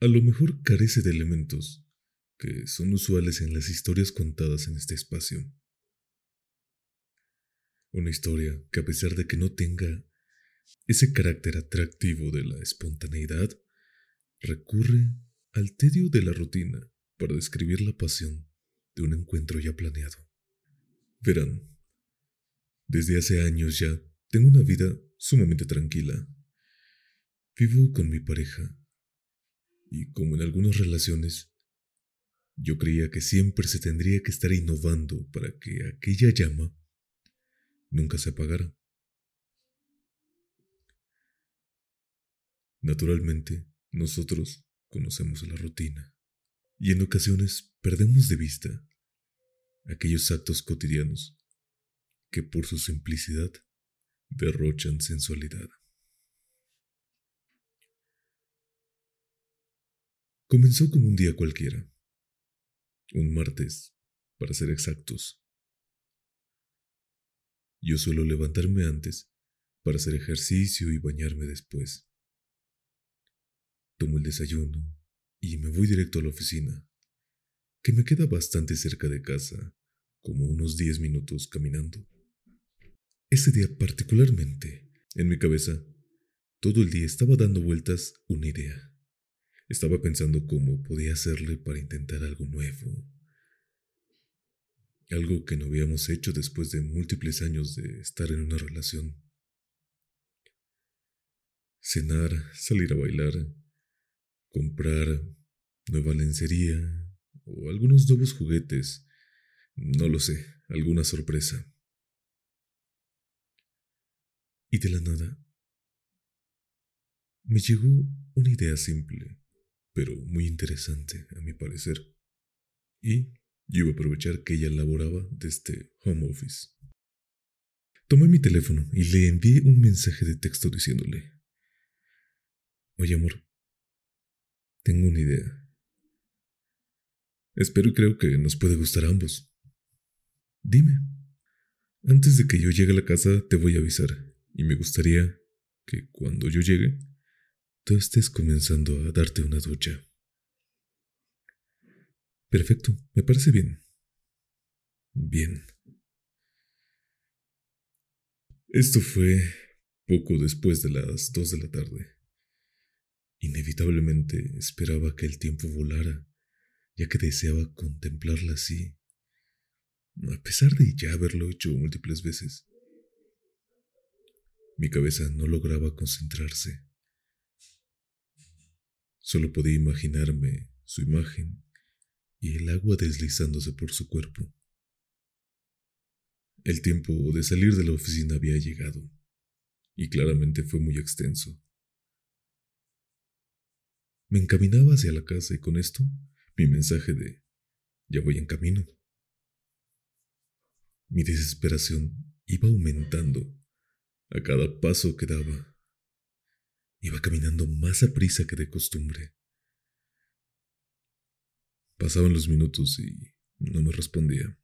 a lo mejor carece de elementos que son usuales en las historias contadas en este espacio. Una historia que a pesar de que no tenga ese carácter atractivo de la espontaneidad, recurre al tedio de la rutina para describir la pasión de un encuentro ya planeado. Verán, desde hace años ya tengo una vida sumamente tranquila. Vivo con mi pareja y como en algunas relaciones, yo creía que siempre se tendría que estar innovando para que aquella llama nunca se apagara. Naturalmente, nosotros conocemos la rutina y en ocasiones perdemos de vista aquellos actos cotidianos que por su simplicidad derrochan sensualidad. Comenzó como un día cualquiera, un martes, para ser exactos. Yo suelo levantarme antes para hacer ejercicio y bañarme después. Tomo el desayuno y me voy directo a la oficina, que me queda bastante cerca de casa, como unos 10 minutos caminando. Ese día particularmente, en mi cabeza, todo el día estaba dando vueltas una idea. Estaba pensando cómo podía hacerle para intentar algo nuevo. Algo que no habíamos hecho después de múltiples años de estar en una relación. Cenar, salir a bailar, comprar nueva lencería o algunos nuevos juguetes. No lo sé, alguna sorpresa. Y de la nada me llegó una idea simple, pero muy interesante a mi parecer. Y yo iba a aprovechar que ella laboraba desde home office. Tomé mi teléfono y le envié un mensaje de texto diciéndole, Oye amor, tengo una idea. Espero y creo que nos puede gustar a ambos. Dime. Antes de que yo llegue a la casa te voy a avisar, y me gustaría que cuando yo llegue, tú estés comenzando a darte una ducha. Perfecto, me parece bien. Bien. Esto fue poco después de las dos de la tarde. Inevitablemente esperaba que el tiempo volara, ya que deseaba contemplarla así, a pesar de ya haberlo hecho múltiples veces. Mi cabeza no lograba concentrarse. Solo podía imaginarme su imagen y el agua deslizándose por su cuerpo. El tiempo de salir de la oficina había llegado, y claramente fue muy extenso. Me encaminaba hacia la casa y con esto mi mensaje de ya voy en camino. Mi desesperación iba aumentando a cada paso que daba. Iba caminando más a prisa que de costumbre. Pasaban los minutos y no me respondía.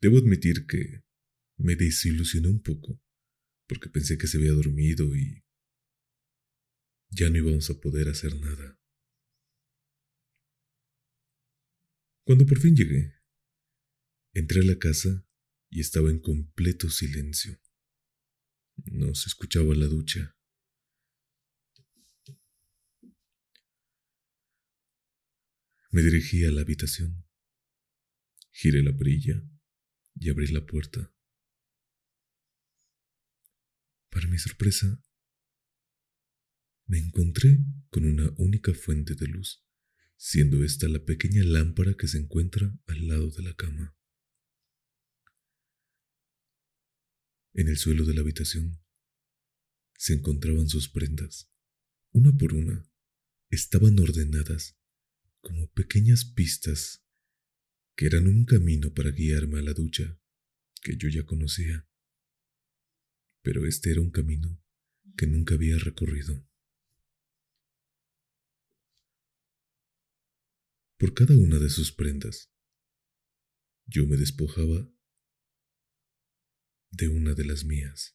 Debo admitir que me desilusioné un poco, porque pensé que se había dormido y ya no íbamos a poder hacer nada. Cuando por fin llegué, entré a la casa y estaba en completo silencio. No se escuchaba la ducha. Me dirigí a la habitación. Giré la perilla y abrí la puerta. Para mi sorpresa, me encontré con una única fuente de luz, siendo esta la pequeña lámpara que se encuentra al lado de la cama. En el suelo de la habitación se encontraban sus prendas. Una por una estaban ordenadas como pequeñas pistas que eran un camino para guiarme a la ducha que yo ya conocía. Pero este era un camino que nunca había recorrido. Por cada una de sus prendas, yo me despojaba de una de las mías.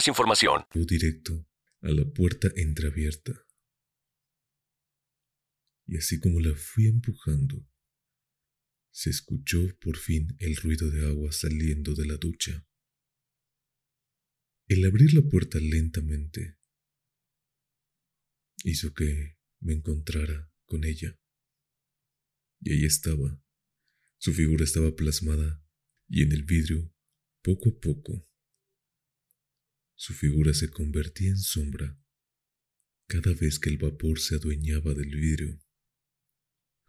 información. directo a la puerta entreabierta. Y así como la fui empujando, se escuchó por fin el ruido de agua saliendo de la ducha. El abrir la puerta lentamente hizo que me encontrara con ella. Y ahí estaba. Su figura estaba plasmada y en el vidrio, poco a poco, su figura se convertía en sombra cada vez que el vapor se adueñaba del vidrio.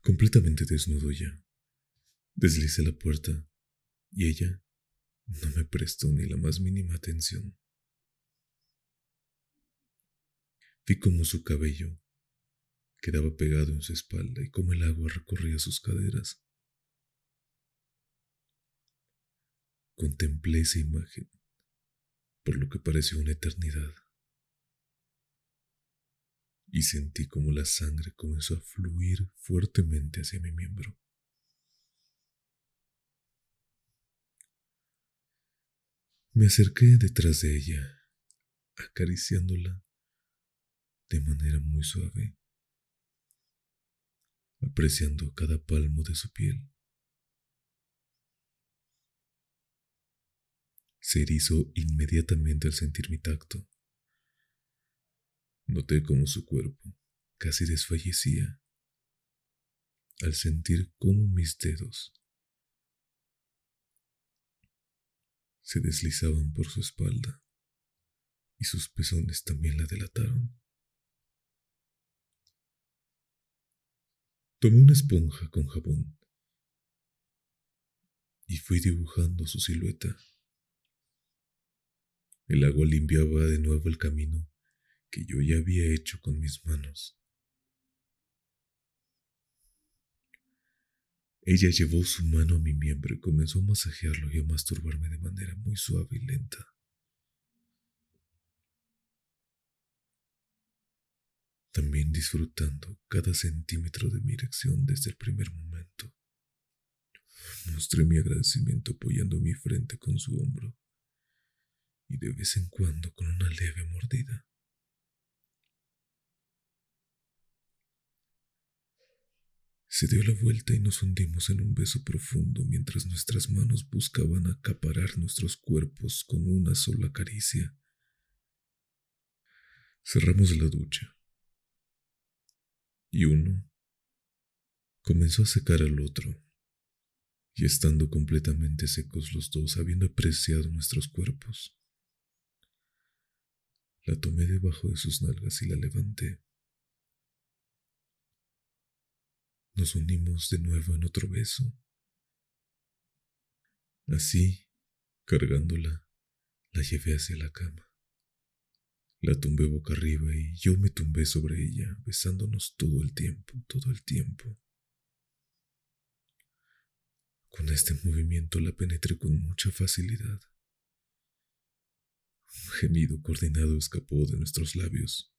Completamente desnudo ya, deslicé la puerta y ella no me prestó ni la más mínima atención. Vi cómo su cabello quedaba pegado en su espalda y cómo el agua recorría sus caderas. Contemplé esa imagen por lo que pareció una eternidad. Y sentí como la sangre comenzó a fluir fuertemente hacia mi miembro. Me acerqué detrás de ella, acariciándola de manera muy suave, apreciando cada palmo de su piel. Se erizó inmediatamente al sentir mi tacto. Noté cómo su cuerpo casi desfallecía al sentir cómo mis dedos se deslizaban por su espalda y sus pezones también la delataron. Tomé una esponja con jabón y fui dibujando su silueta. El agua limpiaba de nuevo el camino que yo ya había hecho con mis manos. Ella llevó su mano a mi miembro y comenzó a masajearlo y a masturbarme de manera muy suave y lenta. También disfrutando cada centímetro de mi erección desde el primer momento. Mostré mi agradecimiento apoyando mi frente con su hombro y de vez en cuando con una leve mordida. Se dio la vuelta y nos hundimos en un beso profundo mientras nuestras manos buscaban acaparar nuestros cuerpos con una sola caricia. Cerramos la ducha. Y uno comenzó a secar al otro. Y estando completamente secos los dos, habiendo apreciado nuestros cuerpos, la tomé debajo de sus nalgas y la levanté. Nos unimos de nuevo en otro beso. Así, cargándola, la llevé hacia la cama. La tumbé boca arriba y yo me tumbé sobre ella, besándonos todo el tiempo, todo el tiempo. Con este movimiento la penetré con mucha facilidad. Un gemido coordinado escapó de nuestros labios.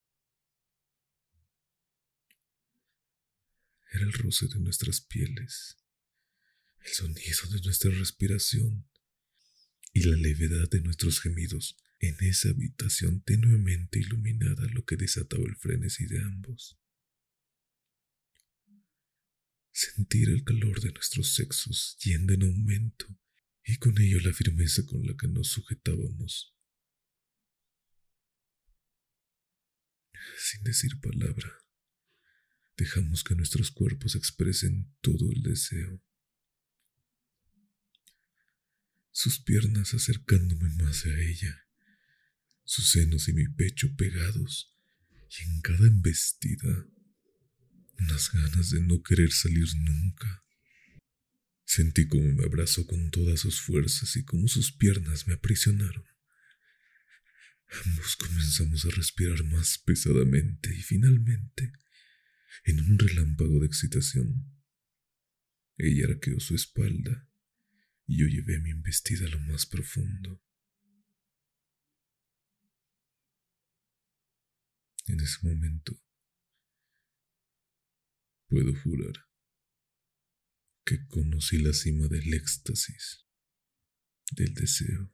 Era el roce de nuestras pieles, el sonido de nuestra respiración y la levedad de nuestros gemidos en esa habitación tenuemente iluminada lo que desataba el frenesí de ambos. Sentir el calor de nuestros sexos yendo en aumento y con ello la firmeza con la que nos sujetábamos. Sin decir palabra, dejamos que nuestros cuerpos expresen todo el deseo. Sus piernas acercándome más a ella sus senos y mi pecho pegados, y en cada embestida unas ganas de no querer salir nunca. Sentí como me abrazó con todas sus fuerzas y como sus piernas me aprisionaron. Ambos comenzamos a respirar más pesadamente y finalmente, en un relámpago de excitación, ella arqueó su espalda y yo llevé mi embestida a lo más profundo. En ese momento, puedo jurar que conocí la cima del éxtasis, del deseo.